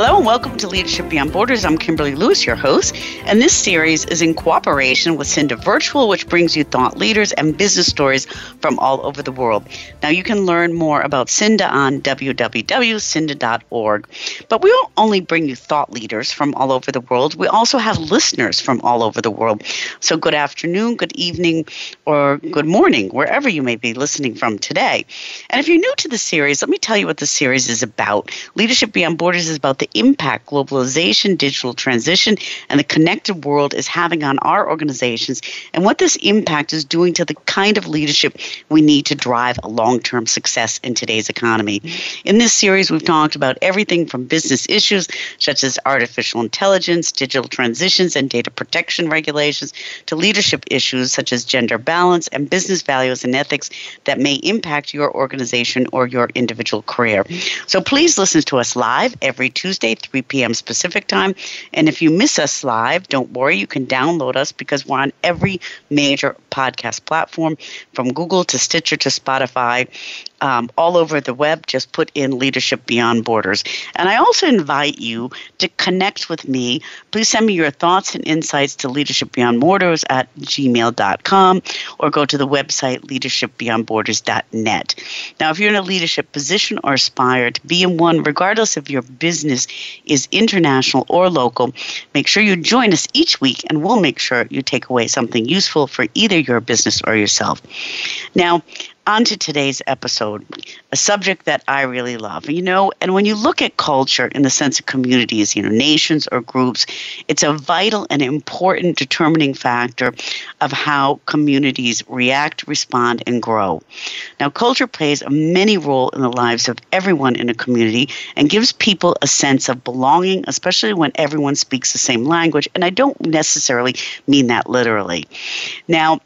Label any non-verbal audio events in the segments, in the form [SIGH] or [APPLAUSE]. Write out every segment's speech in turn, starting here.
Hello and welcome to Leadership Beyond Borders. I'm Kimberly Lewis, your host, and this series is in cooperation with SIINDA Virtual, which brings you thought leaders and business stories from all over the world. Now, you can learn more about SIINDA on www.siinda.org. But we don't only bring you thought leaders from all over the world, we also have listeners from all over the world. So, good afternoon, good evening, or good morning, wherever you may be listening from today. And if you're new to the series, let me tell you what the series is about. Leadership Beyond Borders is about the impact globalization, digital transition, and the connected world is having on our organizations and what this impact is doing to the kind of leadership we need to drive a long term success in today's economy. In this series, we've talked about everything from business issues such as artificial intelligence, digital transitions, and data protection regulations to leadership issues such as gender balance and business values and ethics that may impact your organization or your individual career. So please listen to us live every Tuesday Tuesday, 3 p.m. Pacific time. And if you miss us live, don't worry, you can download us because we're on every major podcast platform from Google to Stitcher to Spotify um, all over the web. Just put in Leadership Beyond Borders. And I also invite you to connect with me. Please send me your thoughts and insights to Leadership Beyond Borders at gmail.com or go to the website leadershipbeyondborders.net. Now, if you're in a leadership position or aspire to be in one, regardless of your business is international or local, make sure you join us each week and we'll make sure you take away something useful for either your business or yourself. Now, on to today's episode, a subject that I really love. You know, and when you look at culture in the sense of communities, you know, nations or groups, it's a vital and important determining factor of how communities react, respond, and grow. Now, culture plays a many role in the lives of everyone in a community and gives people a sense of belonging, especially when everyone speaks the same language. And I don't necessarily mean that literally. Now,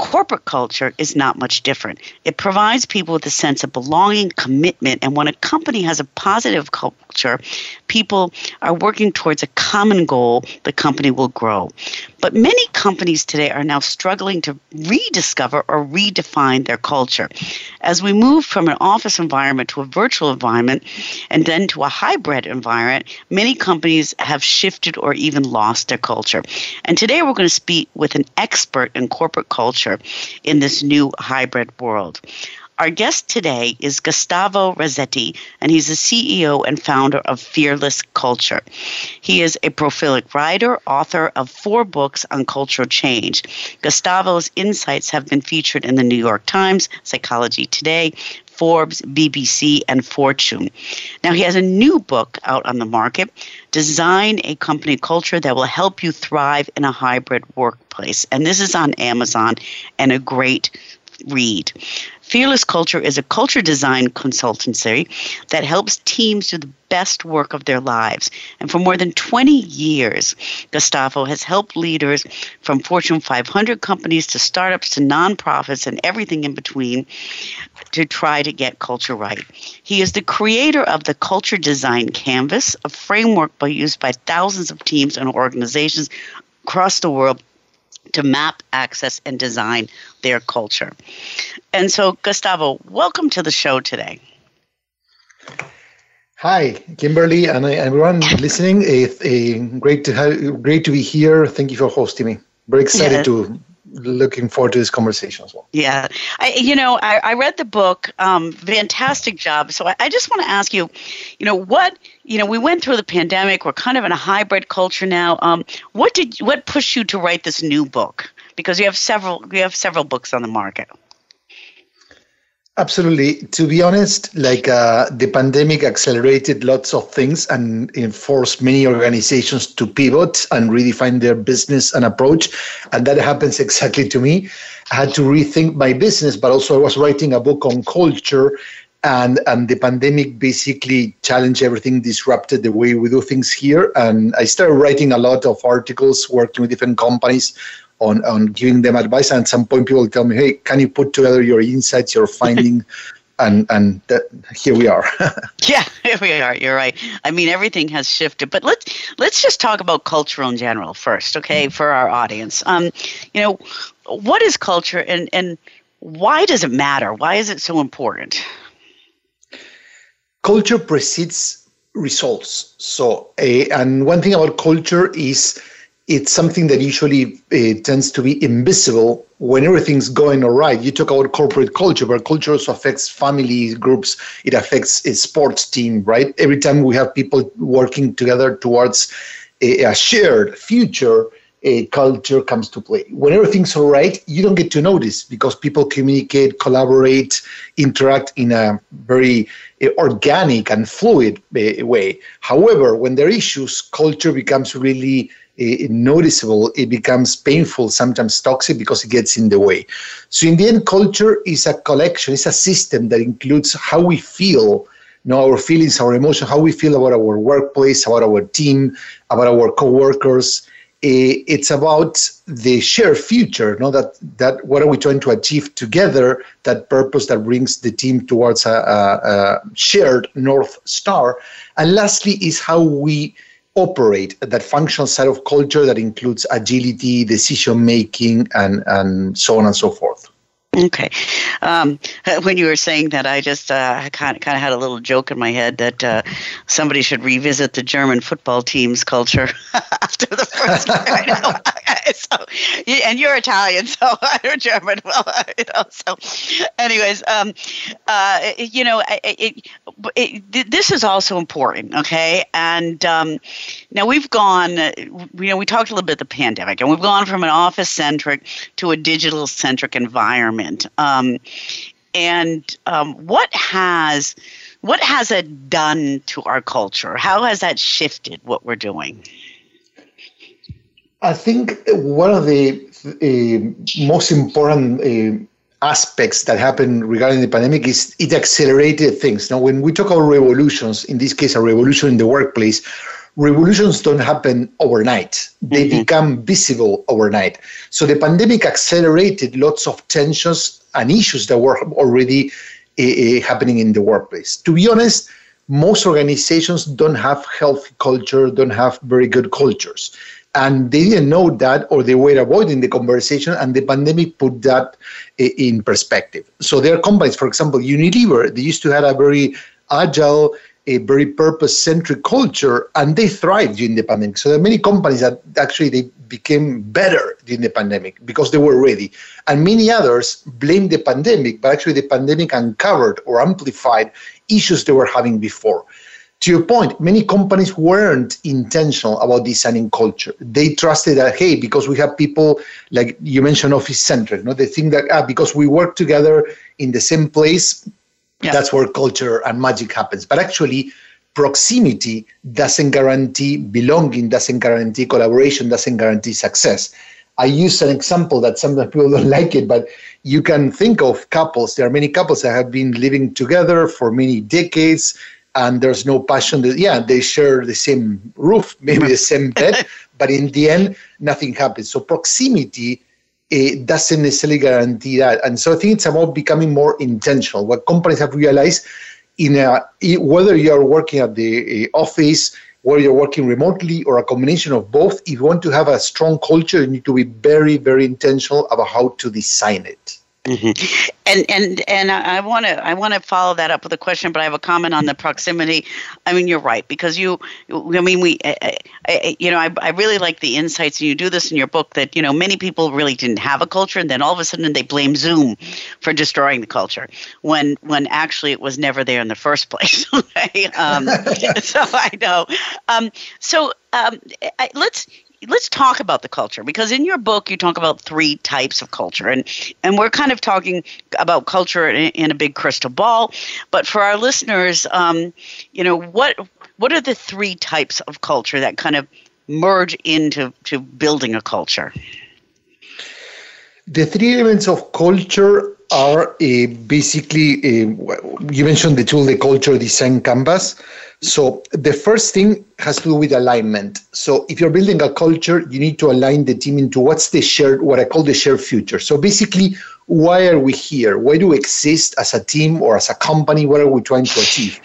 corporate culture is not much different. It provides people with a sense of belonging, commitment, and when a company has a positive culture, people are working towards a common goal, the company will grow. But many companies today are now struggling to rediscover or redefine their culture. As we move from an office environment to a virtual environment and then to a hybrid environment, many companies have shifted or even lost their culture. And today we're going to speak with an expert in corporate culture in this new hybrid world. Our guest today is Gustavo Razzetti, and he's the CEO and founder of Fearless Culture. He is a prolific writer, author of four books on cultural change. Gustavo's insights have been featured in the New York Times, Psychology Today, Forbes, BBC, and Fortune. Now, he has a new book out on the market Design a Company Culture That Will Help You Thrive in a Hybrid Workplace. And this is on Amazon and a great read. Fearless Culture is a culture design consultancy that helps teams do the best work of their lives. And for more than 20 years, Gustavo has helped leaders from Fortune 500 companies to startups to nonprofits and everything in between to try to get culture right. He is the creator of the Culture Design Canvas, a framework used by thousands of teams and organizations across the world to map, access, and design their culture. And so, Gustavo, welcome to the show today. Hi, Kimberly, and everyone [LAUGHS] listening. It's great to have, great to be here. Thank you for hosting me. Very excited yes. to looking forward to this conversation as well. Yeah, I, you know, I, I read the book. Um, fantastic job. So I, I just want to ask you, you know, what you know, we went through the pandemic. We're kind of in a hybrid culture now. Um, what did what pushed you to write this new book? Because you have several you have several books on the market. Absolutely. To be honest, like uh, the pandemic accelerated lots of things and forced many organizations to pivot and redefine their business and approach. And that happens exactly to me. I had to rethink my business, but also I was writing a book on culture and and the pandemic basically challenged everything disrupted the way we do things here and i started writing a lot of articles working with different companies on, on giving them advice. And at some point, people tell me, hey, can you put together your insights, your finding? [LAUGHS] and and that, here we are. [LAUGHS] yeah, [LAUGHS] here we are. You're right. I mean, everything has shifted, but let's let's just talk about culture in general first, okay, mm-hmm. for our audience. Um, you know, what is culture, and and why does it matter? Why is it so important? Culture precedes results. So, uh, and one thing about culture is it's something that usually uh, tends to be invisible when everything's going all right. You talk about corporate culture, but culture also affects family groups. It affects a sports team, right? Every time we have people working together towards a, a shared future, a culture comes to play. When everything's all right, you don't get to notice because people communicate, collaborate, interact in a very uh, organic and fluid uh, way. However, when there are issues, culture becomes really Eh, noticeable, it becomes painful, sometimes toxic because it gets in the way. So in the end, culture is a collection, it's a system that includes how we feel, you know, our feelings, our emotions, how we feel about our workplace, about our team, about our coworkers. Eh, it's about the shared future, you know, that, that what are we trying to achieve together, that purpose that brings the team towards a, a, a shared North Star. And lastly is how we operate that functional side of culture that includes agility, decision making, and, and so on and so forth. Okay. Um, [LAUGHS] when you were saying that, I just uh, kind of kind of had a little joke in my head that uh, somebody should revisit the German football team's culture [LAUGHS] after the first. [LAUGHS] So, and you're Italian, so I'm German. Well, you know. So, anyways, um, uh, you know, it, it, it, this is also important. Okay, and um, now we've gone. You know, we talked a little bit the pandemic, and we've gone from an office centric to a digital centric environment Um, and um, what has what has it done to our culture? How has that shifted what we're doing? I think one of the uh, most important uh, aspects that happened regarding the pandemic is it accelerated things. Now, when we talk about revolutions, in this case, a revolution in the workplace, revolutions don't happen overnight. They mm-hmm. become visible overnight. So the pandemic accelerated lots of tensions and issues that were already uh, happening in the workplace. To be honest, most organizations don't have healthy culture, don't have very good cultures. And they didn't know that, or they were avoiding the conversation, and the pandemic put that uh, in perspective. So there are companies, for example, Unilever, they used to have a very agile a very purpose-centric culture, and they thrived during the pandemic. So there are many companies that actually they became better during the pandemic because they were ready, and many others blame the pandemic, but actually the pandemic uncovered or amplified issues they were having before. To your point, many companies weren't intentional about designing culture. They trusted that, hey, because we have people like you mentioned, office centric. No, they think that ah, because we work together in the same place, yeah. That's where culture and magic happens. But actually, proximity doesn't guarantee belonging, doesn't guarantee collaboration, doesn't guarantee success. I use an example that sometimes [LAUGHS] people don't like it, but you can think of couples. There are many couples that have been living together for many decades, and there's no passion. Yeah, they share the same roof, maybe mm-hmm. the same bed, [LAUGHS] but in the end, nothing happens. So proximity it doesn't necessarily guarantee that. And so I think it's about becoming more intentional. What companies have realized in a, whether you're working at the uh, office, whether you're working remotely, or a combination of both, if you want to have a strong culture, you need to be very, very intentional about how to design it. Mm-hmm. And and and I want to I want to follow that up with a question, but I have a comment on the proximity. I mean, you're right because you. I mean, we. I, I, you know, I, I really like the insights, and you do this in your book that you know many people really didn't have a culture, and then all of a sudden they blame Zoom for destroying the culture when when actually it was never there in the first place. [LAUGHS] um, [LAUGHS] so I know. Um, so um, let's let's talk about the culture because in your book you talk about three types of culture and and we're kind of talking about culture in, in a big crystal ball. But for our listeners um, you know what what are the three types of culture that kind of merge into to building a culture? The three elements of culture are uh, basically uh, you mentioned the tool the culture design canvas So the first thing has to do with alignment. So if you're building a culture, you need to align the team into what's the shared, what I call the shared future. So basically, why are we here? Why do we exist as a team or as a company? What are we trying to achieve?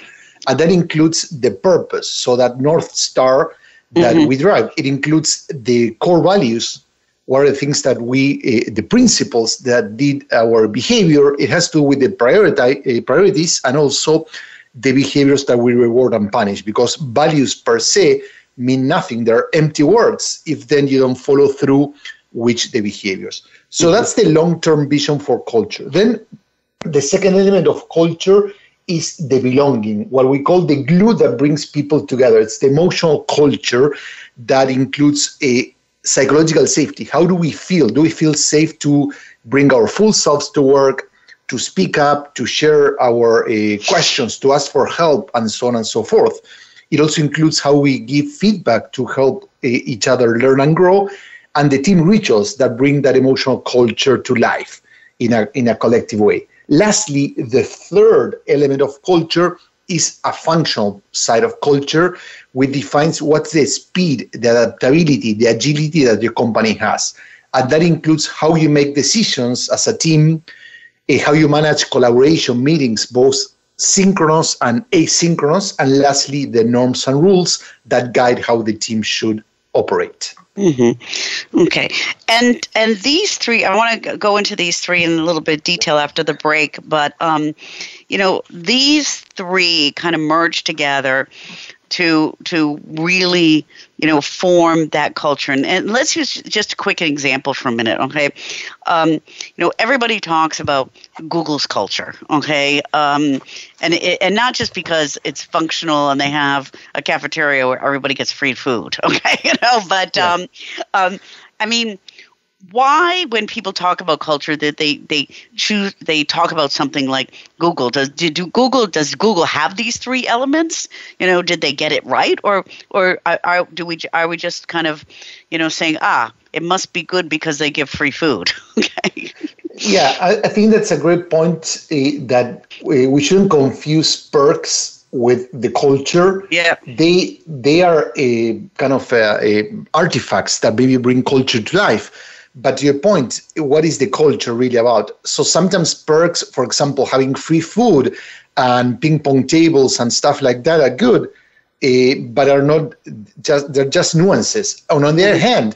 And that includes the purpose. So that North Star that mm-hmm. we drive, it includes the core values. What are the things that we, uh, the principles that did our behavior? It has to do with the priority, uh, priorities and also the behaviors that we reward and punish because values per se mean nothing. They're empty words if then you don't follow through with the behaviors. So that's the long term vision for culture. Then the second element of culture is the belonging, what we call the glue that brings people together. It's the emotional culture that includes a psychological safety. How do we feel? Do we feel safe to bring our full selves to work? To speak up, to share our uh, questions, to ask for help, and so on and so forth. It also includes how we give feedback to help uh, each other learn and grow, and the team rituals that bring that emotional culture to life in a, in a collective way. Lastly, the third element of culture is a functional side of culture, which defines what's the speed, the adaptability, the agility that your company has. And that includes how you make decisions as a team, uh, how you manage collaboration meetings, both synchronous and asynchronous, and lastly, the norms and rules that guide how the team should operate. Mm-hmm. Okay, and and these three, I want to go into these three in a little bit detail after the break, but um, you know, these three kind of merge together to to really you know form that culture. And, and let's use just a quick example for a minute okay? Um, you know everybody talks about google's culture okay? Um, and it, and not just because it's functional and they have a cafeteria where everybody gets free food [LAUGHS] okay you know? But yeah. um, um, i mean why when people talk about culture that they they choose they talk about something like google. Does do google does google have these three elements? You know did they get it right? Or or are, are do we are we just kind of you know saying ah it must be good because they give free food. [LAUGHS] Okay. Yeah I, I, think that's a great point uh, that we, we shouldn't confuse perks with the culture. Yeah, they they are a kind of a, a artifacts that maybe bring culture to life but to your point, what is the culture really about? So sometimes perks, for example, having free food and ping pong tables and stuff like that are good, uh, but are not just they're just nuances. And on the other hand,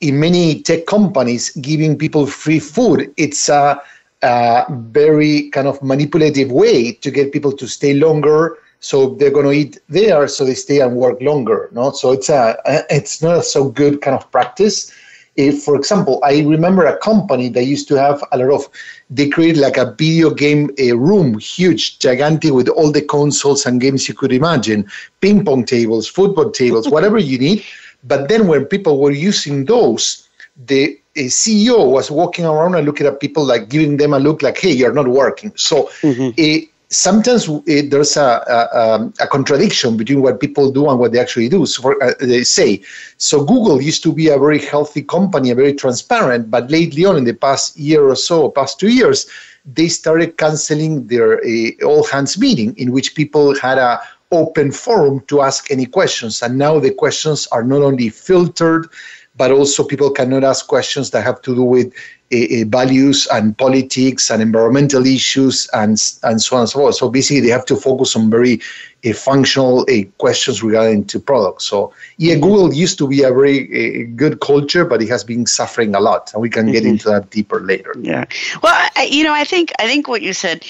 in many tech companies, giving people free food, it's a, a very kind of manipulative way to get people to stay longer. So they're going to eat there, so they stay and work longer. No, so it's a it's not a so good kind of practice if, for example, I remember a company that used to have a lot of, they created like a video game a room, huge, gigantic, with all the consoles and games you could imagine, ping pong tables, football tables, [LAUGHS] whatever you need. But then when people were using those, the eh, CEO was walking around and looking at people like giving them a look like, hey, you're not working. So mm-hmm eh, sometimes it, there's a, a, um, a, contradiction between what people do and what they actually do. So for, uh, they say, so Google used to be a very healthy company, a very transparent, but lately on in the past year or so, past two years, they started canceling their uh, all hands meeting in which people had a open forum to ask any questions. And now the questions are not only filtered, but also people cannot ask questions that have to do with Eh, eh, values and politics and environmental issues and and so on and so forth. So basically, they have to focus on very uh, functional uh, questions regarding to products. So yeah, Google used to be a very good culture, but it has been suffering a lot, and we can get mm-hmm. into that deeper later. Yeah. Well, I, you know, I think I think what you said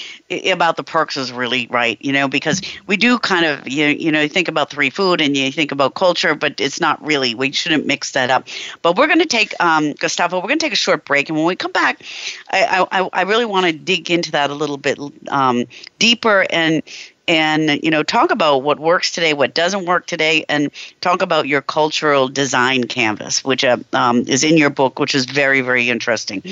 about the perks is really right. You know, because we do kind of you you know you think about three food and you think about culture, but it's not really. We shouldn't mix that up. But we're going to take um, Gustavo. We're going to take a short break, and when we come back, I I, I really want to dig into that a little bit um, deeper and and you know talk about what works today what doesn't work today and talk about your cultural design canvas which uh, um, is in your book which is very very interesting.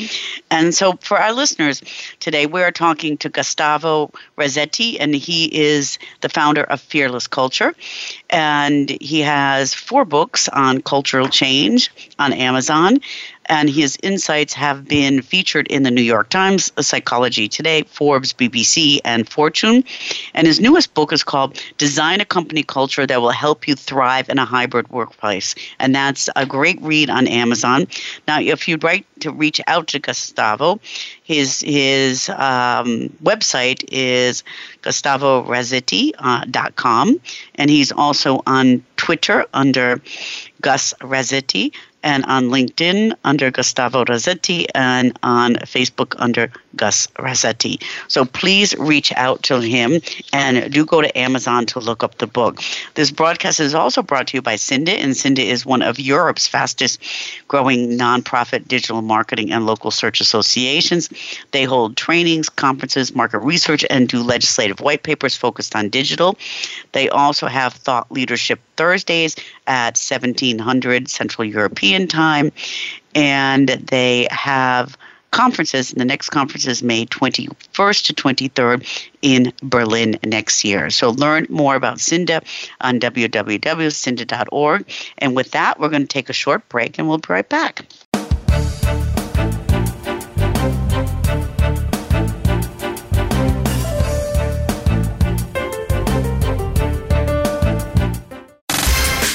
And so for our listeners today we are talking to gustavo Razzetti and he is the founder of fearless culture. And he has four books on cultural change on Amazon and his insights have been featured in the New York Times, Psychology Today, Forbes, BBC, and Fortune. And his newest book is called Design a Company Culture That Will Help You Thrive in a Hybrid Workplace. And that's a great read on Amazon. Now, if you'd like to reach out to Gustavo, his his um, website is gustavorazzetti.com, uh, and he's also on Twitter under Gus Razzetti and on LinkedIn under Gustavo Razzetti and on Facebook under Gus Razzetti. So please reach out to him and do go to Amazon to look up the book. This broadcast is also brought to you by SIINDA, and SIINDA is one of Europe's fastest growing nonprofit digital marketing and local search associations. They hold trainings, conferences, market research, and do legislative white papers focused on digital. They also have thought leadership Thursdays at 1700 Central European Time, and they have conferences. And the next conference is May 21st to 23rd in Berlin next year. So learn more about SIINDA on www.siinda.org. And with that, we're going to take a short break and we'll be right back.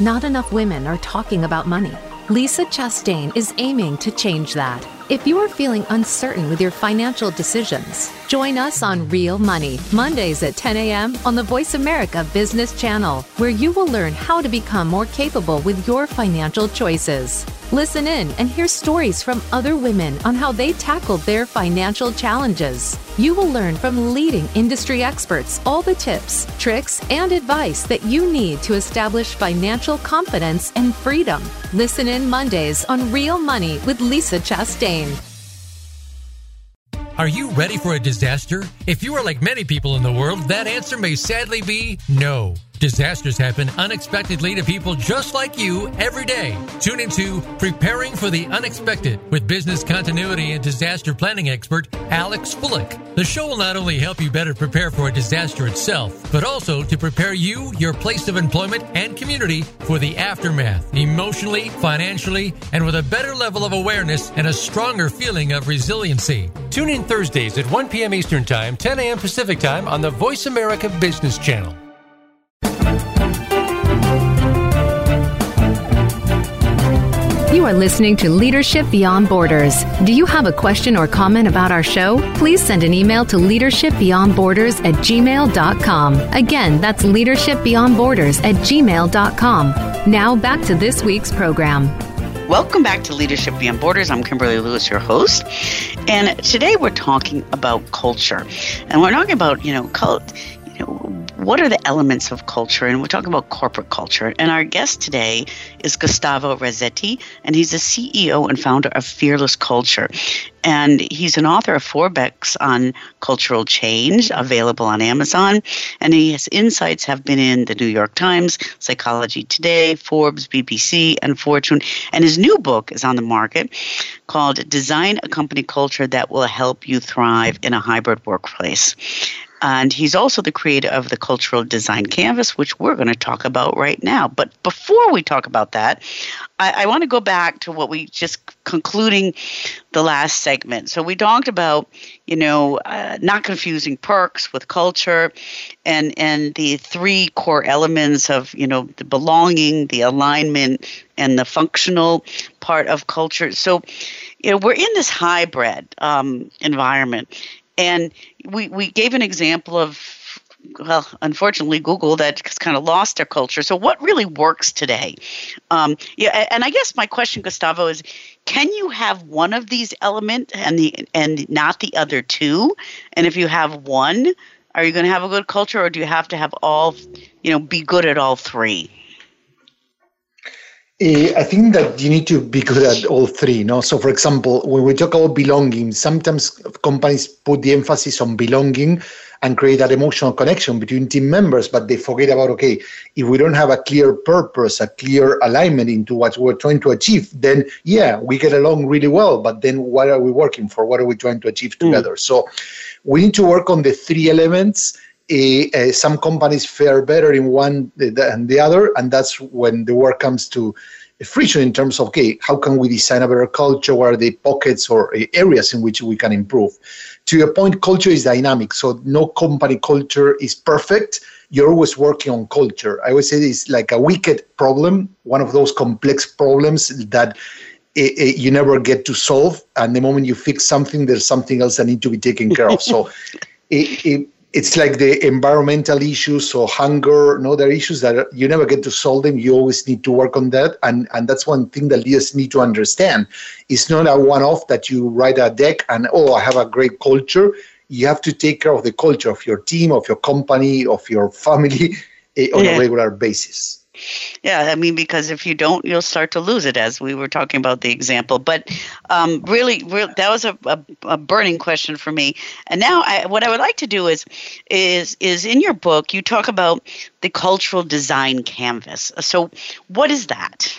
Not enough women are talking about money. Lisa Chastain is aiming to change that. If you are feeling uncertain with your financial decisions, join us on Real Money, Mondays at 10 a.m. on the Voice America Business Channel, where you will learn how to become more capable with your financial choices. Listen in and hear stories from other women on how they tackled their financial challenges. You will learn from leading industry experts all the tips, tricks, and advice that you need to establish financial confidence and freedom. Listen in Mondays on Real Money with Lisa Chastain. Are you ready for a disaster? If you are like many people in the world, that answer may sadly be no. Disasters happen unexpectedly to people just like you every day. Tune into Preparing for the Unexpected with business continuity and disaster planning expert Alex Fullick. The show will not only help you better prepare for a disaster itself, but also to prepare you, your place of employment, and community for the aftermath, emotionally, financially, and with a better level of awareness and a stronger feeling of resiliency. Tune in Thursdays at 1 p.m. Eastern Time, 10 a.m. Pacific Time on the Voice America Business Channel. You are listening to Leadership Beyond Borders. Do you have a question or comment about our show? Please send an email to leadershipbeyondborders at gmail.com. Again, that's leadershipbeyondborders at gmail.com. Now back to this week's program. Welcome back to Leadership Beyond Borders. I'm Kimberly Lewis, your host. And today we're talking about culture. And we're talking about, you know, cult, you know, what are the elements of culture? And we're talking about corporate culture. And our guest today is Gustavo Razzetti, and he's the CEO and founder of Fearless Culture. And he's an author of four books on cultural change, available on Amazon. And his insights have been in the New York Times, Psychology Today, Forbes, BBC, and Fortune. And his new book is on the market called Design a Company Culture That Will Help You Thrive in a Hybrid Workplace. And he's also the creator of the Cultural Design Canvas, which we're going to talk about right now. But before we talk about that, I, I want to go back to what we just concluding the last segment. So we talked about, you know, uh, not confusing perks with culture, and and the three core elements of, you know, the belonging, the alignment, and the functional part of culture. So, you know, we're in this hybrid um, environment, and we, we gave an example of well, unfortunately, Google that has kind of lost their culture. So, what really works today? Um, yeah, and I guess my question, Gustavo, is: Can you have one of these elements and the and not the other two? And if you have one, are you going to have a good culture, or do you have to have all? You know, be good at all three. Uh, I think that you need to be good at all three. No, so for example, when we talk about belonging, sometimes companies put the emphasis on belonging and create that emotional connection between team members, but they forget about okay, if we don't have a clear purpose, a clear alignment into what we're trying to achieve, then yeah, we get along really well. But then, what are we working for? What are we trying to achieve hmm. together? Mm. So we need to work on the three elements uh, some companies fare better in one than the other, and that's when the work comes to friction in terms of okay, how can we design a better culture? What are the pockets or eh, areas in which we can improve? To your point, culture is dynamic, so no company culture is perfect. You're always working on culture. I always say it's like a wicked problem, one of those complex problems that it, it, you never get to solve. And the moment you fix something, there's something else that need to be taken care of. So it, [LAUGHS] it's like the environmental issues or hunger no there are issues that you never get to solve them. You always need to work on that. And and that's one thing that leaders need to understand. It's not a one-off that you write a deck and oh i have a great culture. You have to take care of the culture of your team of your company of your [LAUGHS] family eh, on yeah. a regular basis yeah, I mean, because if you don't, you'll start to lose it, as we were talking about the example. But um, really, really, that was a, a, a, burning question for me. And now, I, what I would like to do is, is, is in your book, you talk about the cultural design canvas. So, what is that?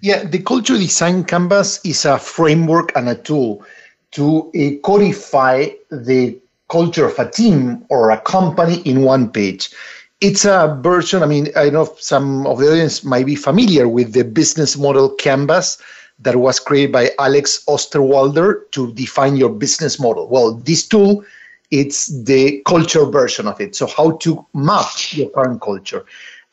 Yeah, the cultural design canvas is a framework and a tool to uh, codify the culture of a team or a company in one page it's a version. I mean, I know some of the audience might be familiar with the business model canvas that was created by Alex Osterwalder to define your business model. Well, this tool, it's the culture version of it. So, how to map your current culture.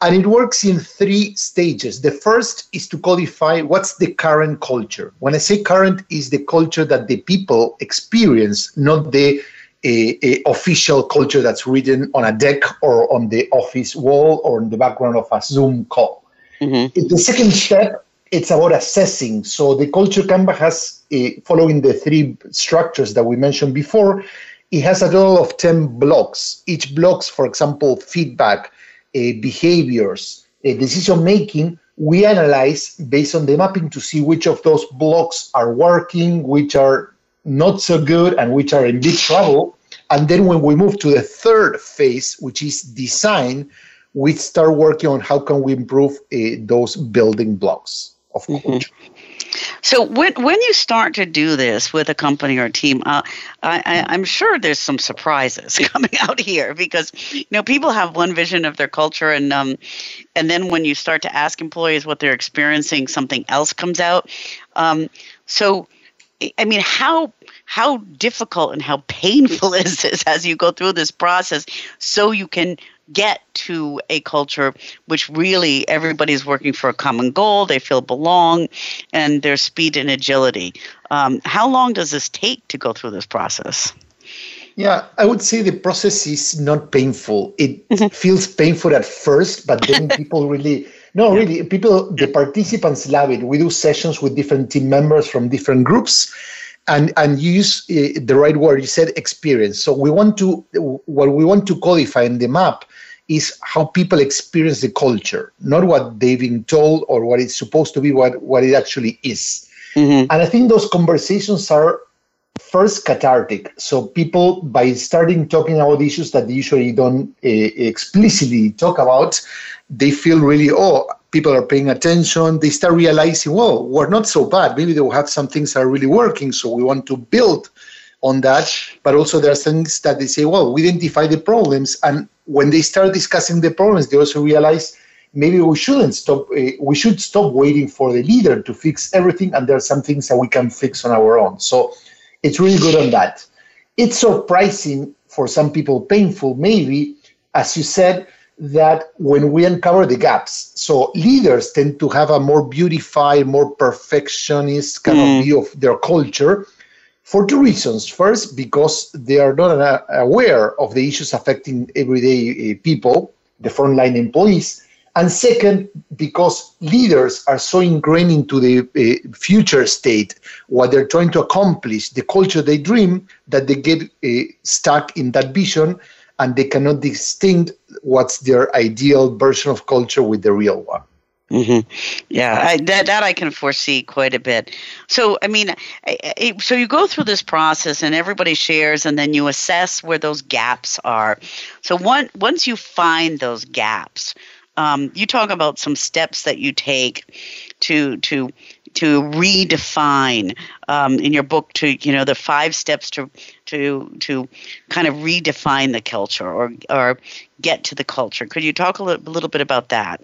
And it works in three stages. The first is to codify what's the current culture. When I say current, is the culture that the people experience, not the a, a, official culture that's written on a deck or on the office wall or in the background of a Zoom call. Mm-hmm. The second step, it's about assessing. So the culture canvas has, uh, following the three structures that we mentioned before, it has a total of 10 blocks. Each blocks, for example, feedback, uh, behaviors, uh, decision making, we analyze based on the mapping to see which of those blocks are working, which are not so good and which are in big trouble. And then when we move to the third phase, which is design, we start working on how can we improve uh, those building blocks of mm-hmm. culture. So when when you start to do this with a company or a team, uh, I, am sure there's some surprises [LAUGHS] coming out here because you know people have one vision of their culture, and um, and then when you start to ask employees what they're experiencing, something else comes out. Um, so I mean, how how difficult and how painful [LAUGHS] is this as you go through this process so you can get to a culture which really everybody's working for a common goal they feel belong and there's speed and agility um, how long does this take to go through this process yeah, I would say the process is not painful. It mm-hmm. feels painful at first, but then [LAUGHS] people really no, yeah. really, people, the participants love it. We do sessions with different team members from different groups, and and use uh, the right word. You said experience. So we want to what we want to codify in the map is how people experience the culture, not what they've been told or what it's supposed to be, what what it actually is. Mm-hmm. And I think those conversations are first cathartic. So people, by starting talking about issues that they usually don't uh, explicitly talk about, they feel really, oh, people are paying attention. They start realizing, well, we're not so bad. Maybe they'll have some things that are really working. So we want to build on that. But also there are things that they say, well, we identify the problems. And when they start discussing the problems, they also realize maybe we shouldn't stop. Uh, we should stop waiting for the leader to fix everything. And there are some things that we can fix on our own. So it's really good on that. It's surprising for some people, painful maybe, as you said, that when we uncover the gaps, so leaders tend to have a more beautified, more perfectionist kind mm. of view of their culture for two reasons. First, because they are not aware of the issues affecting everyday uh, people, the frontline employees. And second, because leaders are so ingrained into the uh, future state, what they're trying to accomplish, the culture they dream, that they get uh, stuck in that vision and they cannot distinct what's their ideal version of culture with the real one. Mm-hmm. Yeah, I, that that I can foresee quite a bit. So, I mean, I, I, so you go through this process, and everybody shares, and then you assess where those gaps are. So, one, once you find those gaps, um, you talk about some steps that you take to to to redefine um, in your book to you know the five steps to to to kind of redefine the culture or or get to the culture. Could you talk a little, a little bit about that?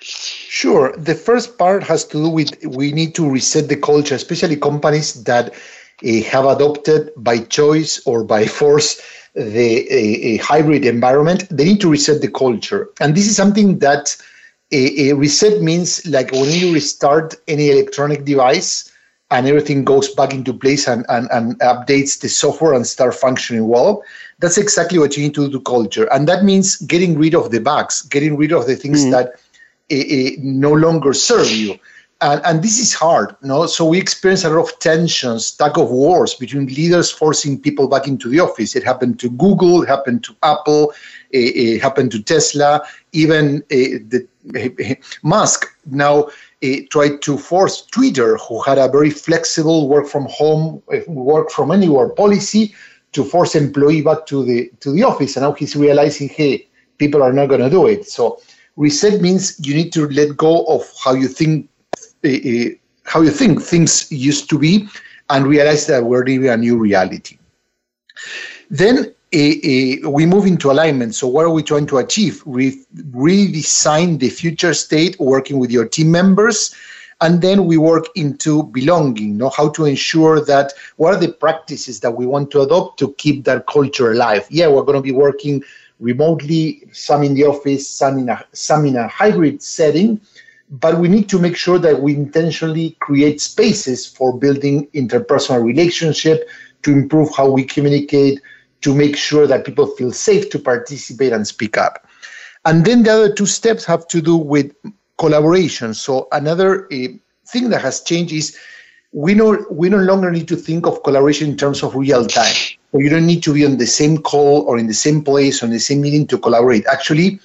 Sure. The first part has to do with we need to reset the culture, especially companies that uh, have adopted by choice or by [LAUGHS] force the a, a, hybrid environment. They need to reset the culture, and this is something that a, a reset means like when you restart any electronic device and everything goes back into place and, and, and updates the software and start functioning well that's exactly what you need to do to culture and that means getting rid of the bugs getting rid of the things mm. that uh, no longer serve you. And, and, this is hard, no? So we experience a lot of tensions, tug of wars between leaders forcing people back into the office. It happened to Google, it happened to Apple, it, it happened to Tesla, even uh, the, [LAUGHS] Musk now uh, tried to force Twitter, who had a very flexible work from home, work from anywhere policy, to force employee back to the to the office. And now he's realizing, hey, people are not going to do it. So reset means you need to let go of how you think uh, how you think things used to be and realize that we're living a new reality then uh, uh, we move into alignment. So what are we trying to achieve? Re- redesign the future state working with your team members and then we work into belonging know how to ensure that what are the practices that we want to adopt to keep that culture alive? Yeah we're going to be working remotely, some in the office, some in a, some in a hybrid setting. But we need to make sure that we intentionally create spaces for building interpersonal relationship, to improve how we communicate, to make sure that people feel safe to participate and speak up. And then the other two steps have to do with collaboration. So another uh, thing that has changed is we no we no longer need to think of collaboration in terms of real time. So you don't need to be on the same call or in the same place or in the same meeting to collaborate. Actually,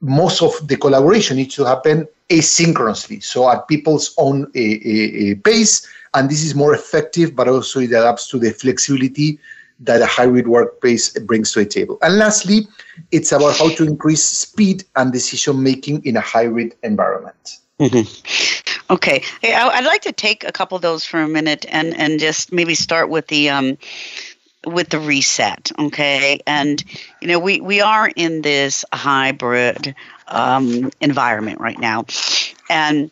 most of the collaboration needs to happen asynchronously, so at people's own uh, uh, pace. And this is more effective, but also it adapts to the flexibility that a hybrid workplace brings to the table. And lastly, it's about how to increase speed and decision making in a hybrid environment. Mm-hmm. Okay, I'd like to take a couple of those for a minute and and just maybe start with the um, with the reset okay and you know we we are in this hybrid um, environment right now and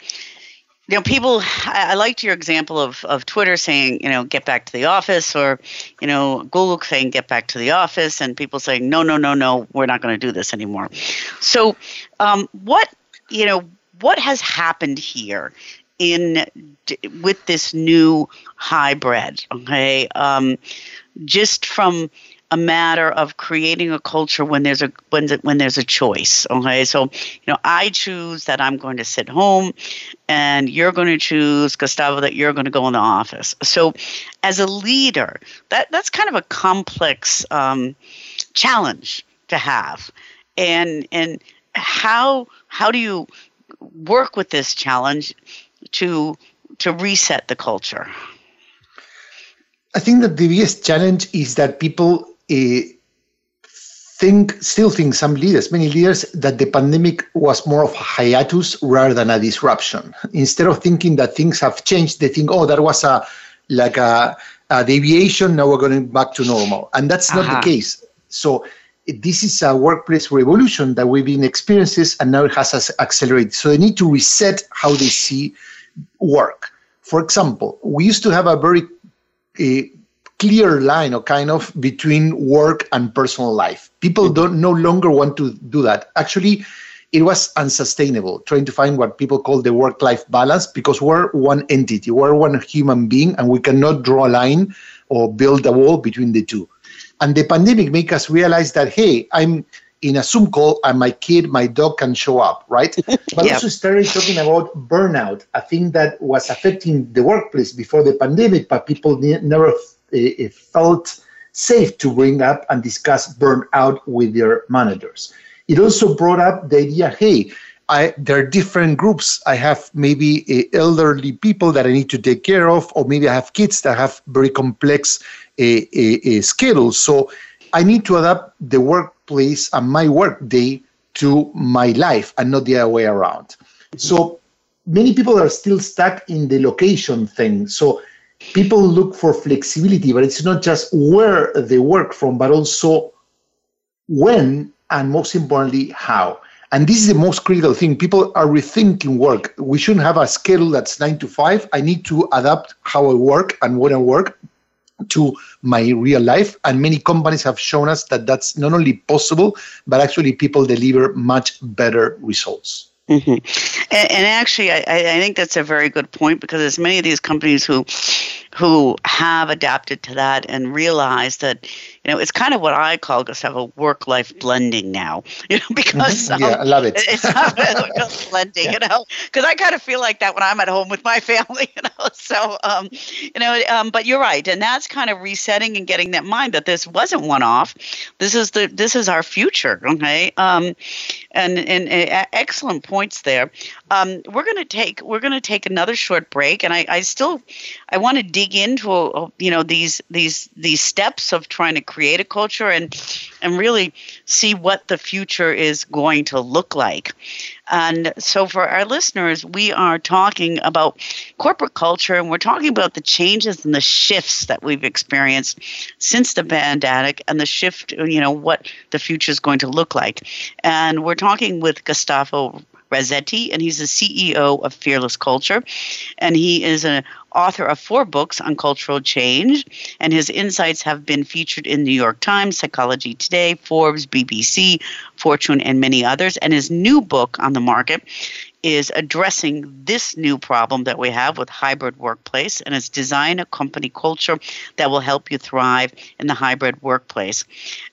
you know people I, liked your example of, of twitter saying you know get back to the office or you know google saying get back to the office and people saying no no no no we're not going to do this anymore. So um, what you know what has happened here in with this new hybrid okay? Um, just from a matter of creating a culture when there's a when when there's a choice okay? So you know i choose that i'm going to sit home and you're going to choose gustavo that you're going to go in the office. So as a leader that that's kind of a complex um, challenge to have. And and how how do you work with this challenge to to reset the culture? I think that the biggest challenge is that people think, still think, some leaders, many leaders, that the pandemic was more of a hiatus rather than a disruption. Instead of thinking that things have changed, they think, oh, that was a like a, a deviation. Now we're going back to normal, and that's not uh-huh. the case. So this is a workplace revolution that we've been experiencing, and now it has accelerated. So they need to reset how they see work. For example, we used to have a very a clear line or kind of between work and personal life. People mm-hmm. don't no longer want to do that. Actually, it was unsustainable trying to find what people call the work life balance because we're one entity, we're one human being, and we cannot draw a line or build a wall between the two. And the pandemic made us realize that, hey, I'm in a Zoom call and my kid, my dog can show up, right? [LAUGHS] But also started talking about burnout, a thing that was affecting the workplace before the pandemic, but people never uh, felt safe to bring up and discuss burnout with their managers. It also brought up the idea, hey, I there are different groups. I have maybe uh, elderly people that I need to take care of, or maybe I have kids that have very complex uh, uh, schedules. So I need to adapt the workplace and my work day to my life and not the other way around. So many people are still stuck in the location thing. So people look for flexibility, but it's not just where they work from, but also when and most importantly, how. And this is the most critical thing. People are rethinking work. We shouldn't have a schedule that's nine to five. I need to adapt how I work and when I work to my real life. And many companies have shown us that that's not only possible, but actually people deliver much better results. Mm-hmm. And, and, actually, I, I think that's a very good point because there's many of these companies who who have adapted to that and realize that you know it's kind of what I call Gustavo work life blending now. [LAUGHS] You know because mm-hmm. yeah, um, I love it. It's not [LAUGHS] blending, yeah. you know, because I kind of feel like that when I'm at home with my [LAUGHS] family, you know. So um, you know, um, but you're right, and that's kind of resetting and getting that mind that this wasn't one off. This is the this is our future. Okay, um, and and, and excellent points there. Um, we're gonna take we're gonna take another short break, and I, I still I want to dig into uh, you know these these these steps of trying to create a culture and and really see what the future is going to look like. And so, for our listeners, we are talking about corporate culture and we're talking about the changes and the shifts that we've experienced since the pandemic and the shift, you know, what the future is going to look like. And we're talking with Gustavo Razzetti, and he's the CEO of Fearless Culture. And he is an author of four books on cultural change, and his insights have been featured in New York Times, Psychology Today, Forbes, BBC, Fortune, and many others. And his new book on the market is addressing this new problem that we have with hybrid workplace and it's design a company culture that will help you thrive in the hybrid workplace.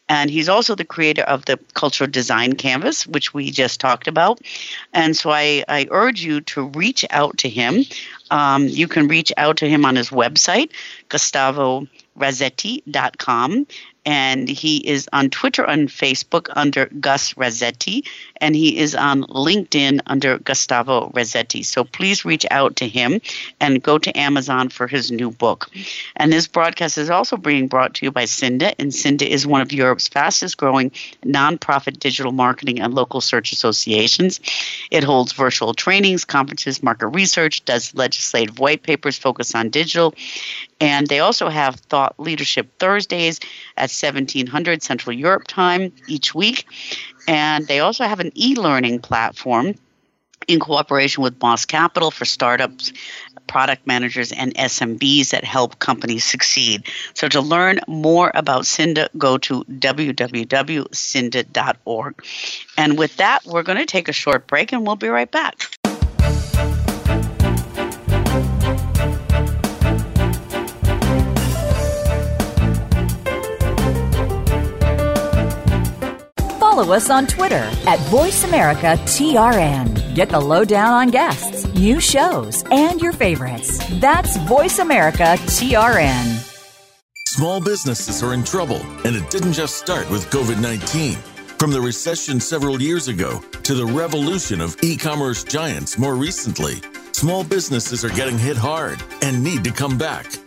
And he's also the creator of the cultural design canvas which we just talked about. And so i, I urge you to reach out to him. Um, you can reach out to him on his website gustavorazzetti.com and he is on Twitter and Facebook under Gus Razzetti, and he is on LinkedIn under Gustavo Razzetti. So please reach out to him and go to Amazon for his new book. And this broadcast is also being brought to you by SIINDA, and SIINDA is one of Europe's fastest growing nonprofit digital marketing and local search associations. It holds virtual trainings, conferences, market research, does legislative white papers focused on digital, and they also have Thought Leadership Thursdays at 1700 Central Europe time each week. And they also have an e learning platform in cooperation with Moss Capital for startups, product managers, and SMBs that help companies succeed. So to learn more about SIINDA, go to www.siinda.org. And with that, we're going to take a short break and we'll be right back. Follow us on Twitter at VoiceAmericaTRN. Get the lowdown on guests, new shows, and your favorites. That's VoiceAmericaTRN. Small businesses are in trouble, and it didn't just start with COVID 19. From the recession several years ago to the revolution of e commerce giants more recently, small businesses are getting hit hard and need to come back.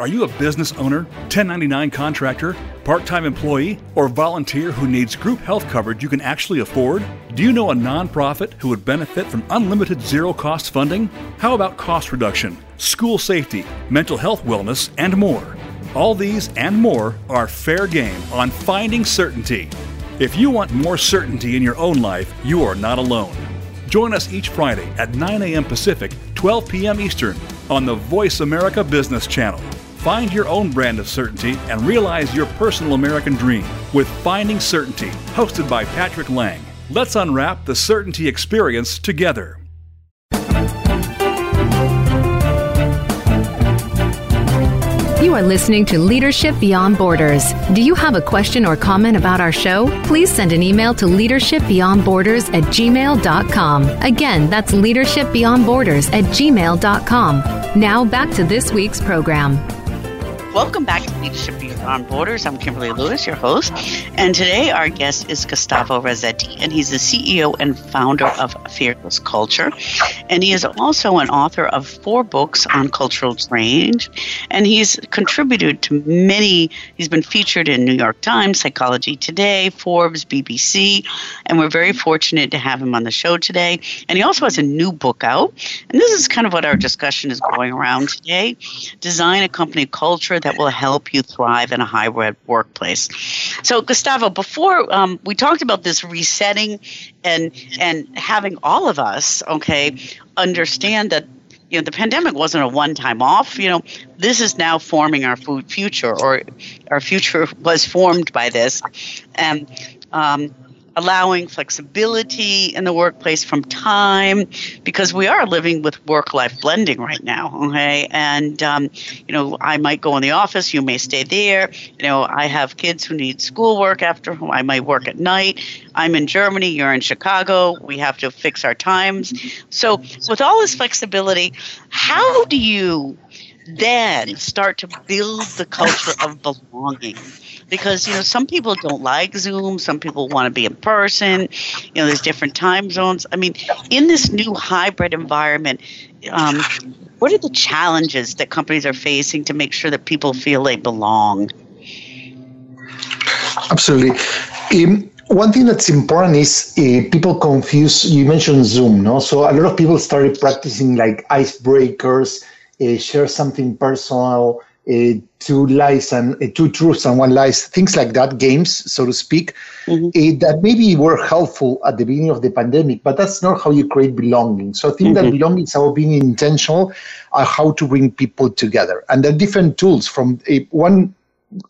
Are you a business owner, 1099 contractor, part time employee, or volunteer who needs group health coverage you can actually afford? Do you know a nonprofit who would benefit from unlimited zero cost funding? How about cost reduction, school safety, mental health wellness, and more? All these and more are fair game on Finding Certainty. If you want more certainty in your own life, you are not alone. Join us each Friday at 9 a.m. Pacific, 12 p.m. Eastern on the Voice America Business Channel. Find your own brand of certainty and realize your personal American dream with Finding Certainty, hosted by Patrick Lang. Let's unwrap the certainty experience together. You are listening to Leadership Beyond Borders. Do you have a question or comment about our show? Please send an email to leadershipbeyondborders at gmail.com. Again, that's leadershipbeyondborders at gmail.com. Now back to this week's program. Welcome back to Leadership Beyond Borders. I'm Kimberly Lewis, your host. And today our guest is Gustavo Razzetti, and he's the CEO and founder of Fearless Culture. And he is also an author of four books on cultural change. And he's contributed to many, he's been featured in New York Times, Psychology Today, Forbes, BBC. And we're very fortunate to have him on the show today. And he also has a new book out. And this is kind of what our discussion is going around today Design a Company Culture that will help you thrive in a hybrid workplace. So, Gustavo, before um, we talked about this resetting and and having all of us, okay, understand that you know the pandemic wasn't a one-time off. You know, this is now forming our food future, or our future [LAUGHS] was formed by this, and. Um, allowing flexibility in the workplace from time because we are living with work life blending right now okay? And um, you know i might go in the office you may stay there. You know i have kids who need schoolwork after whom i might work at night. I'm in germany you're in chicago we have to fix our times. So with all this flexibility how do you then start to build the culture of belonging because you know some people don't like zoom some people want to be in person you know there's different time zones. I mean in this new hybrid environment um, what are the challenges that companies are facing to make sure that people feel they belong? Absolutely. Um, one thing that's important is uh, people confuse you mentioned zoom no? So a lot of people started practicing like icebreakers uh, share something personal two lies and uh, two truths and one lies, things like that, games, so to speak, mm-hmm. uh, that maybe were helpful at the beginning of the pandemic, but that's not how you create belonging. So I think mm-hmm. that belonging is about being intentional on how to bring people together. And there are different tools from uh, one,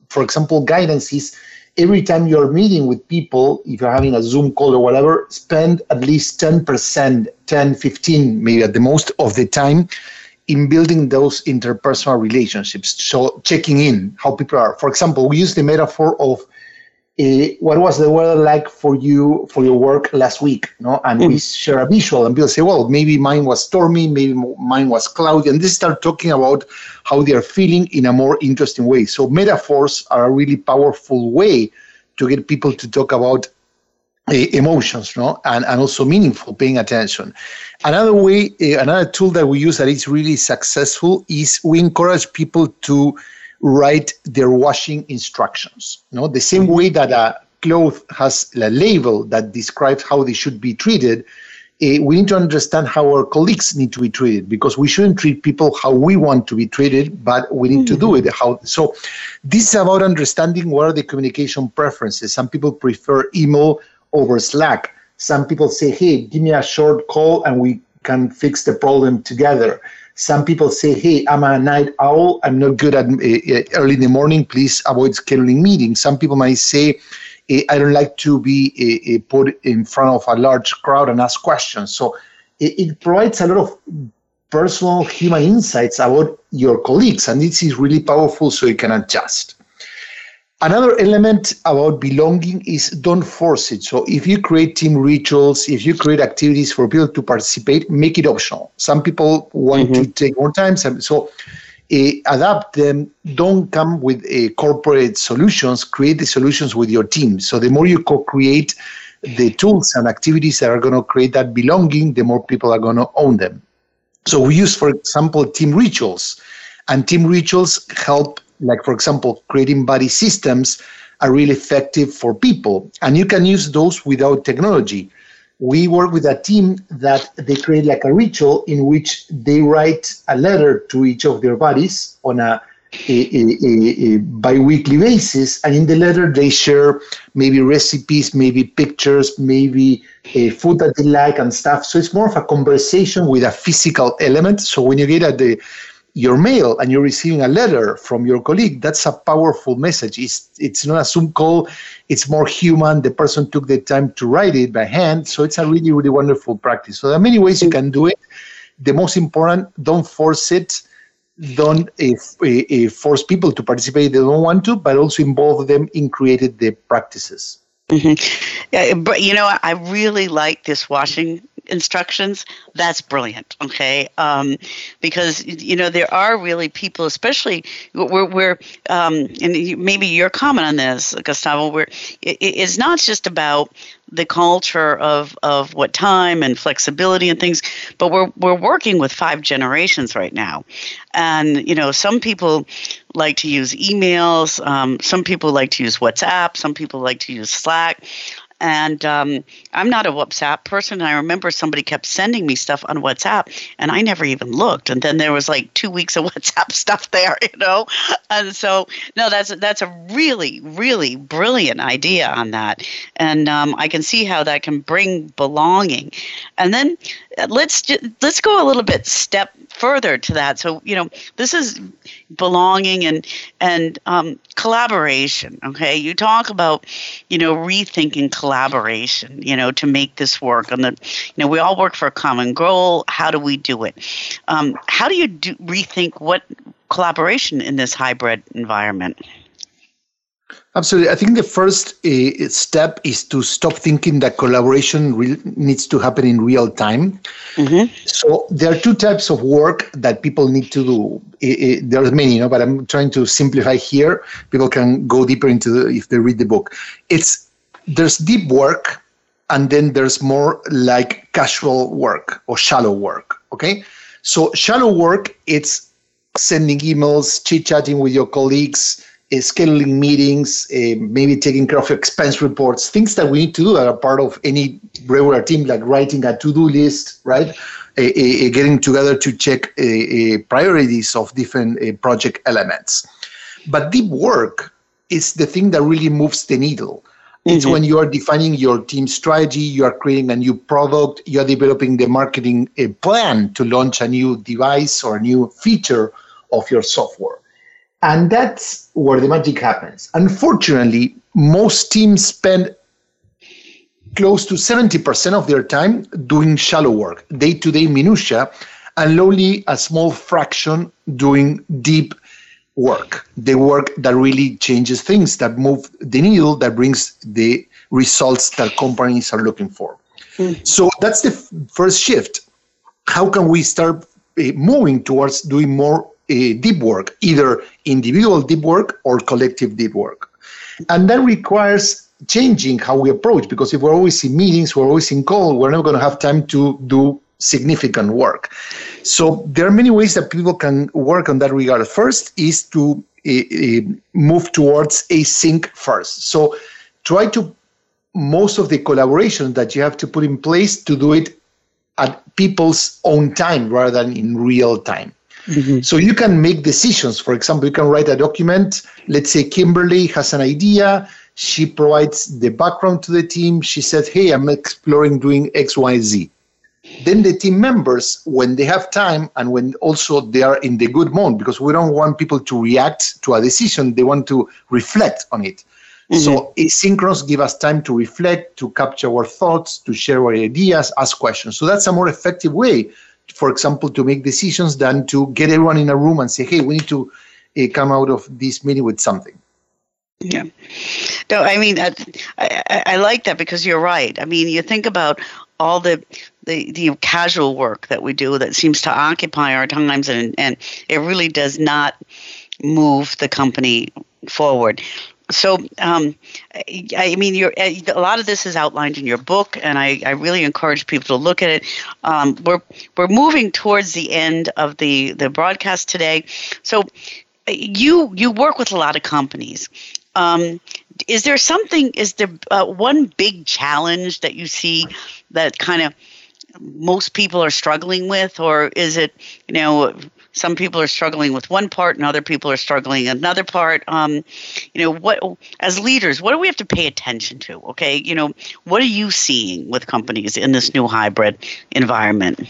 for example, guidance is every time you're meeting with people, if you're having a Zoom call or whatever, spend at least 10%, 10, 15, maybe at the most of the time in building those interpersonal relationships. So checking in how people are. For example, we use the metaphor of uh, what was the weather like for you for your work last week, no? And mm-hmm. we share a visual, and people say, well, maybe mine was stormy, maybe mine was cloudy, and they start talking about how they are feeling in a more interesting way. So metaphors are a really powerful way to get people to talk about emotions, no, and, and also meaningful, paying attention. Another way, another tool that we use that is really successful is we encourage people to write their washing instructions. No, the same way that a cloth has a label that describes how they should be treated. Uh, we need to understand how our colleagues need to be treated because we shouldn't treat people how we want to be treated, but we need mm-hmm. to do it how. So, this is about understanding what are the communication preferences. Some people prefer email over Slack. Some people say, hey, give me a short call and we can fix the problem together. Some people say, hey, I'm a night owl. I'm not good at uh, early in the morning. Please avoid scheduling meetings. Some people might say, I don't like to be uh, put in front of a large crowd and ask questions. So it, it provides a lot of personal human insights about your colleagues. And this is really powerful so you can adjust. Another element about belonging is don't force it. So if you create team rituals, if you create activities for people to participate, make it optional. Some people want mm-hmm. to take more time, so uh, adapt them. Don't come with uh, corporate solutions. Create the solutions with your team. So the more you co-create the tools and activities that are going to create that belonging, the more people are going to own them. So we use, for example, team rituals, and team rituals help like for example, creating body systems are really effective for people. And you can use those without technology. We work with a team that they create like a ritual in which they write a letter to each of their bodies on a, a, a, a bi-weekly basis. And in the letter, they share maybe recipes, maybe pictures, maybe a food that they like and stuff. So it's more of a conversation with a physical element. So when you get at the your mail and you're receiving a letter from your colleague, that's a powerful message. It's, it's not a Zoom call, it's more human. The person took the time to write it by hand. So it's a really, really wonderful practice. So there are many ways you can do it. The most important, don't force it. don't if, if force people to participate they don't want to, but also involve them in creating the practices. Mm-hmm. Yeah, but you know, I really like this washing instructions, that's brilliant. Okay, um, because you know there are really people, especially where we're um, and maybe your comment on this, Gustavo, where it, it's not just about the culture of, of what time and flexibility and things, but we're we're working with five generations right now, and you know some people like to use emails, um, some people like to use WhatsApp, some people like to use Slack. And um, I'm not a WhatsApp person. I remember somebody kept sending me stuff on WhatsApp, and I never even looked. And then there was like two weeks of [LAUGHS] WhatsApp stuff there, you know. And so, no, that's that's a really, really brilliant idea on that, and um, I can see how that can bring belonging. And then uh, let's let's go a little bit step further to that. So you know, this is belonging and and um, collaboration. Okay, you talk about you know rethinking collaboration. You know to make this work, and the you know we all work for a common goal. How do we do it? Um, how do you do, rethink what collaboration in this hybrid environment? Absolutely. I think the first uh, step is to stop thinking that collaboration re- needs to happen in real time. Mm-hmm. So there are two types of work that people need to do. Uh, there are many, you know, but I'm trying to simplify here. People can go deeper into the, if they read the book. It's there's deep work, and then there's more like casual work or shallow work. Okay, so shallow work it's sending emails, chit chatting with your colleagues uh, scheduling meetings, uh, maybe taking care of expense reports, things that we need to do that are part of any regular team, like writing a to-do list, right? Uh, getting together to check priorities of different project elements. But deep work is the thing that really moves the needle. It's mm-hmm. when you are defining your team strategy, you are creating a new product, you are developing the marketing plan to launch a new device or a new feature of your software. And that's where the magic happens. Unfortunately, most teams spend close to 70% of their time doing shallow work, day to day minutia, and only a small fraction doing deep work, the work that really changes things, that move the needle, that brings the results that companies are looking for. Mm. So that's the f- first shift. How can we start uh, moving towards doing more deep work, either individual deep work or collective deep work. And that requires changing how we approach because if we're always in meetings, we're always in call, we're not going to have time to do significant work. So there are many ways that people can work on that regard. First is to uh, move towards async first. So try to most of the collaboration that you have to put in place to do it at people's own time rather than in real time. Mm-hmm. So you can make decisions. For example, you can write a document. Let's say Kimberly has an idea. She provides the background to the team. She said, Hey, I'm exploring doing X, Y, Z. Then the team members, when they have time and when also they are in the good mood, because we don't want people to react to a decision, they want to reflect on it. Mm-hmm. So asynchronous give us time to reflect, to capture our thoughts, to share our ideas, ask questions. So that's a more effective way for example, to make decisions than to get everyone in a room and say, hey, we need to uh, come out of this meeting with something. Yeah. No, I mean, I, I, I, like that because you're right. I mean, you think about all the, the, the casual work that we do that seems to occupy our times and, and it really does not move the company forward so um, I mean, a lot of this is outlined in your book, and I, I really encourage people to look at it. Um, we're we're moving towards the end of the the broadcast today, so you you work with a lot of companies. Um, is there something? Is there uh, one big challenge that you see that kind of most people are struggling with, or is it you know some people are struggling with one part and other people are struggling another part? Um, you know what as leaders what do we have to pay attention to? Okay you know what are you seeing with companies in this new hybrid environment?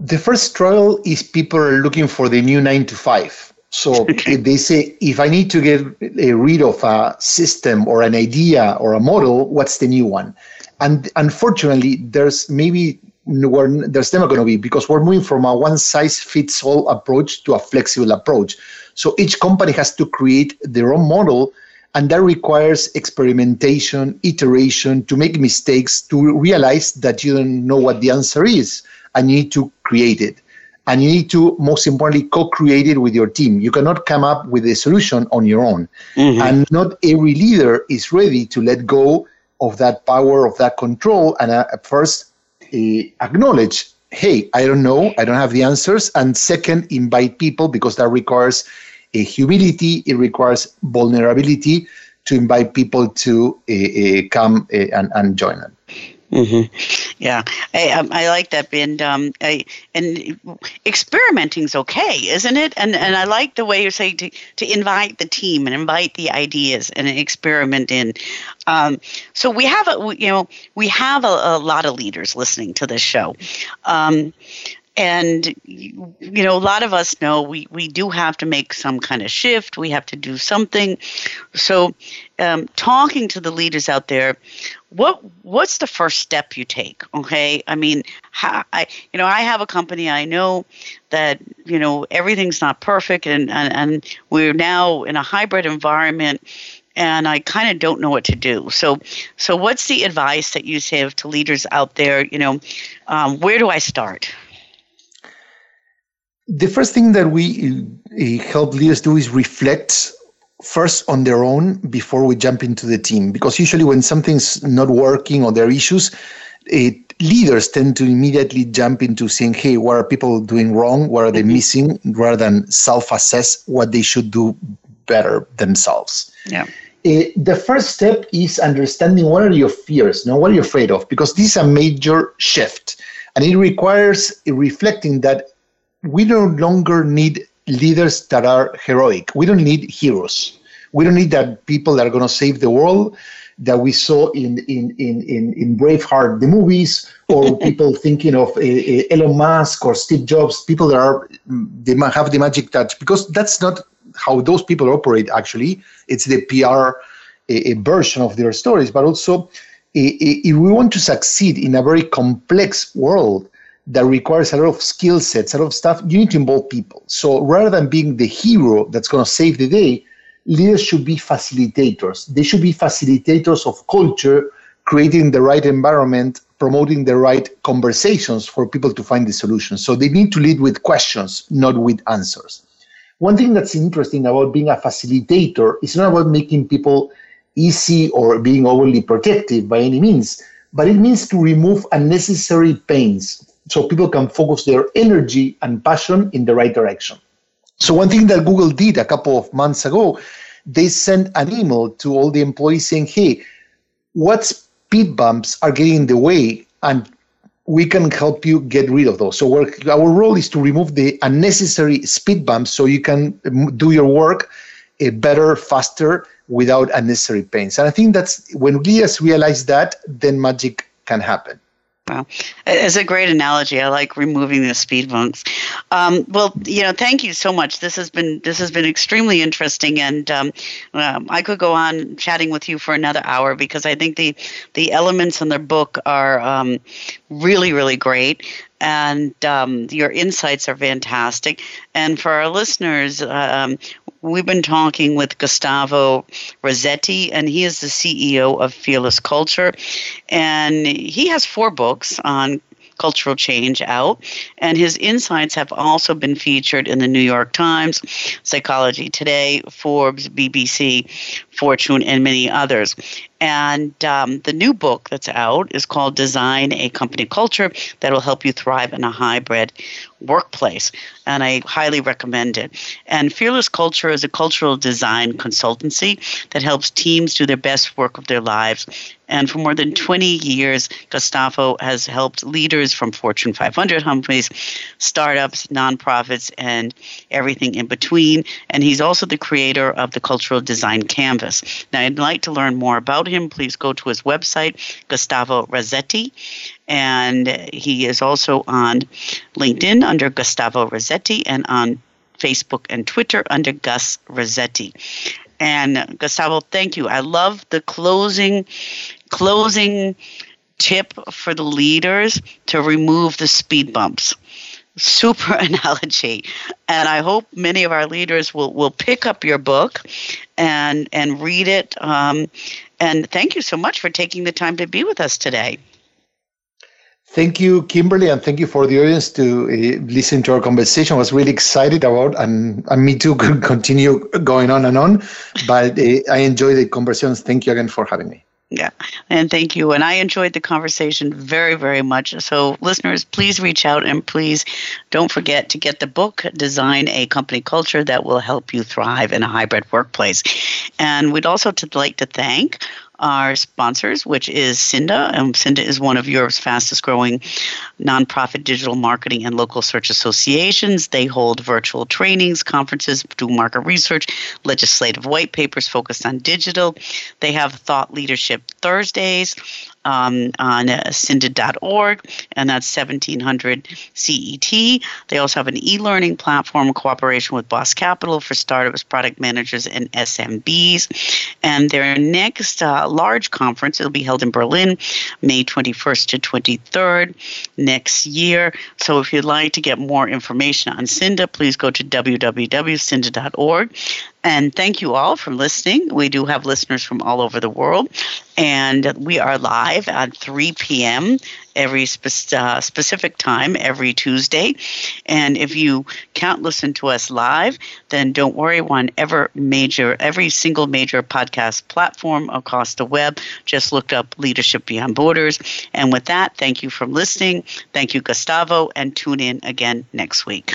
The first struggle is people are looking for the new nine to five. So [LAUGHS] they say if i need to get rid of a system or an idea or a model what's the new one and unfortunately there's maybe we're, there's never going to be because we're moving from a one size fits all approach to a flexible approach. So each company has to create their own model, and that requires experimentation, iteration, to make mistakes, to realize that you don't know what the answer is, and you need to create it. And you need to, most importantly, co create it with your team. You cannot come up with a solution on your own. Mm-hmm. And not every leader is ready to let go of that power, of that control, and uh, first uh, acknowledge hey, I don't know, I don't have the answers. And second, invite people because that requires a humility, it requires vulnerability to invite people to uh, uh, come uh, and, and join them. Mm-hmm. Yeah, I, um, I like that, and um, I, and experimenting's okay, isn't it? And and I like the way you're saying to to invite the team and invite the ideas and experiment in. Um, so we have a you know we have a, a lot of leaders listening to this show. Um, and you know a lot of us know we, we do have to make some kind of shift we have to do something so um, talking to the leaders out there what what's the first step you take okay i mean how, i you know i have a company i know that you know everything's not perfect and and, and we're now in a hybrid environment and I kind of don't know what to do. So, so what's the advice that you have to leaders out there? You know, um, where do I start? The first thing that we uh, help leaders do is reflect first on their own before we jump into the team. Because usually when something's not working or there are issues it, leaders tend to immediately jump into saying hey what are people doing wrong? What are they mm-hmm. missing? rather than self-assess what they should do better themselves. Yeah. Uh, the first step is understanding what are your fears no what are you afraid of? Because this is a major shift. And it requires reflecting that we no longer need leaders that are heroic. We don't need heroes. We don't need that people that are going to save the world that we saw in in in in, in Braveheart, the movies, or [LAUGHS] people thinking of uh, Elon Musk or Steve Jobs, people that are they have the magic touch, because that's not how those people operate. Actually, it's the PR a, uh, version of their stories, but also if we want to succeed in a very complex world, that requires a lot of skill sets, a lot of stuff, you need to involve people. So rather than being the hero that's going to save the day, leaders should be facilitators. They should be facilitators of culture, creating the right environment, promoting the right conversations for people to find the solutions. So they need to lead with questions, not with answers. One thing that's interesting about being a facilitator is not about making people easy or being overly protective by any means, but it means to remove unnecessary pains so people can focus their energy and passion in the right direction. So one thing that Google did a couple of months ago, they sent an email to all the employees saying, "Hey, what speed bumps are getting in the way, and we can help you get rid of those." So our role is to remove the unnecessary speed bumps, so you can do your work uh, better, faster, without unnecessary pains. And I think that's when leaders realize that, then magic can happen. Well, It's a great analogy. I like removing the speed bumps. Um, well, you know, thank you so much. This has been this has been extremely interesting, and um, um, I could go on chatting with you for another hour because I think the the elements in the book are um, really really great and um, your insights are fantastic. And for our listeners, um, We've been talking with Gustavo Razzetti, and he is the CEO of Fearless Culture. And he has four books on cultural change out. And his insights have also been featured in the New York Times, Psychology Today, Forbes, BBC, Fortune, and many others. And um, the new book that's out is called Design a Company Culture that will help you thrive in a hybrid workplace. And I highly recommend it. And Fearless Culture is a cultural design consultancy that helps teams do their best work of their lives. And for more than 20 years, Gustavo has helped leaders from Fortune 500 companies, startups, nonprofits, and everything in between. And he's also the creator of the Cultural Design Canvas. Now, I'd like to learn more about him. Please go to his website, Gustavo Razzetti, and he is also on LinkedIn under Gustavo Razzetti and on Facebook and Twitter under Gus Razzetti. And Gustavo, thank you. I love the closing closing tip for the leaders to remove the speed bumps super [LAUGHS] analogy and i hope many of our leaders will, will pick up your book and and read it um, and thank you so much for taking the time to be with us today Thank you, Kimberly, and thank you for the audience to uh, listen to our conversation. I was really excited about, and, and me too, could [LAUGHS] continue going on and on. But uh, I enjoy the conversations. Thank you again for having me. Yeah, and thank you. And I enjoyed the conversation very, very much. So, listeners, please reach out and please don't forget to get the book, Design a Company Culture That Will Help You Thrive in a Hybrid Workplace. And we'd also like to thank our sponsors, which is SIINDA. Um, SIINDA is one of Europe's fastest growing nonprofit digital marketing and local search associations. They hold virtual trainings, conferences, do market research, legislative white papers focused on digital. They have Thought Leadership Thursdays um, on uh, and that's 1700 CET. They also have an e learning platform in cooperation with Boss Capital for startups, product managers, and SMBs. And their next uh, large conference, it'll be held in Berlin, May 21st to 23rd next year. So if you'd like to get more information on SIINDA, please go to www.siinda.org. And thank you all for listening. We do have listeners from all over the world. And we are live at 3 p.m. every spe- uh, specific time every Tuesday. And if you can't listen to us live, then don't worry. One ever major, every single major podcast platform across the web. Just look up Leadership Beyond Borders. And with that, thank you for listening. Thank you, Gustavo, and tune in again next week.